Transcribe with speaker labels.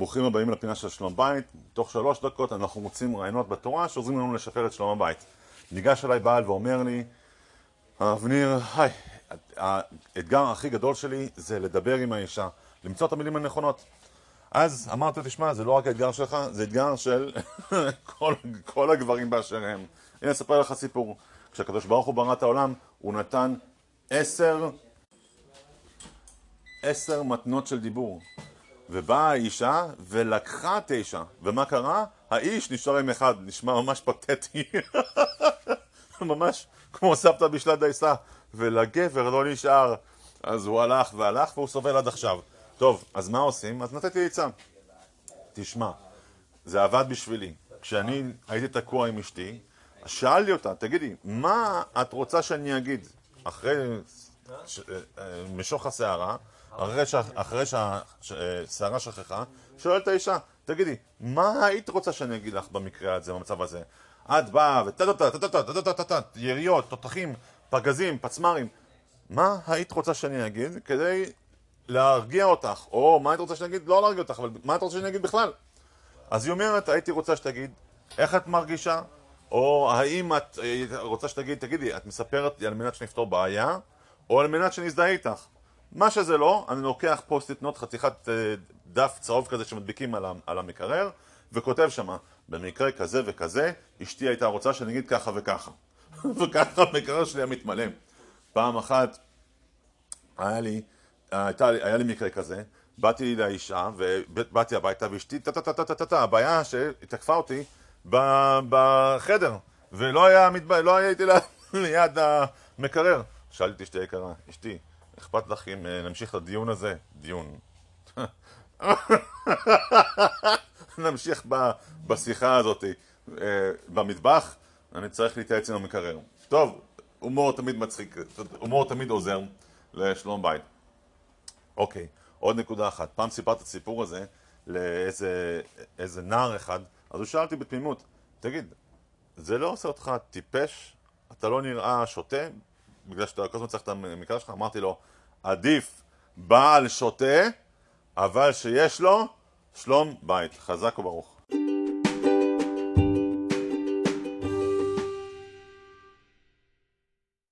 Speaker 1: ברוכים הבאים לפינה של שלום בית. תוך שלוש דקות אנחנו מוצאים רעיונות בתורה שעוזרים לנו לשפר את שלום הבית. ניגש אליי בעל ואומר לי, הרב ניר, היי, האתגר הכי גדול שלי זה לדבר עם האישה, למצוא את המילים הנכונות. אז אמרתי, תשמע, זה לא רק האתגר שלך, זה אתגר של כל, כל הגברים באשר הם. הנה, אספר לך סיפור. כשהקדוש ברוך הוא ברא את העולם, הוא נתן עשר, עשר מתנות של דיבור. ובאה האישה ולקחה תשע. ומה קרה? האיש נשאר עם אחד, נשמע ממש פתטי. ממש כמו סבתא בשלט דייסה. ולגבר לא נשאר. אז הוא הלך והלך והוא סובל עד עכשיו. טוב, אז מה עושים? אז נתתי עצה. תשמע, זה עבד בשבילי. כשאני הייתי תקוע עם אשתי, שאלתי אותה, תגידי, מה את רוצה שאני אגיד אחרי משוך הסערה, אחרי שהסערה שכחה, שואלת האישה, תגידי, מה היית רוצה שאני אגיד לך במקרה הזה, במצב הזה? את באה וטה-טה-טה-טה-טה-טה-טה, יריות, תותחים, פגזים, פצמ"רים. מה היית רוצה שאני אגיד כדי להרגיע אותך? או מה היית רוצה שאני אגיד? לא להרגיע אותך, אבל מה את רוצה שאני אגיד בכלל? אז היא אומרת, הייתי רוצה שתגיד איך את מרגישה, או האם את רוצה שתגיד, תגידי, את מספרת לי על מנת שנפתור בעיה, או על מנת שנזדהה איתך. מה שזה לא, אני לוקח פוסט-it נוט, חתיכת דף צהוב כזה שמדביקים על המקרר, וכותב שמה, במקרה כזה וכזה, אשתי הייתה רוצה שאני אגיד ככה וככה. וככה המקרר שלי היה מתמלא. פעם אחת היה לי, הייתה, היה לי מקרה כזה, באתי לאישה ובאתי הביתה ואשתי טה טה טה טה טה טה הבעיה שהיא תקפה אותי בחדר ולא היה, לא הייתי ליד המקרר שאלתי את אשתי היקרה, אשתי, אכפת לך אם נמשיך את הדיון הזה? דיון נמשיך בשיחה הזאת במטבח, אני צריך להתייעץ עם המקרר טוב, הומור תמיד מצחיק, הומור תמיד עוזר לשלום בית. אוקיי, עוד נקודה אחת. פעם סיפרת את הסיפור הזה לאיזה נער אחד, אז הוא שאל אותי בתמימות, תגיד, זה לא עושה אותך טיפש? אתה לא נראה שוטה? בגלל שאתה כל הזמן צריך את המקרר שלך? אמרתי לו, עדיף בעל שוטה, אבל שיש לו שלום בית. חזק וברוך.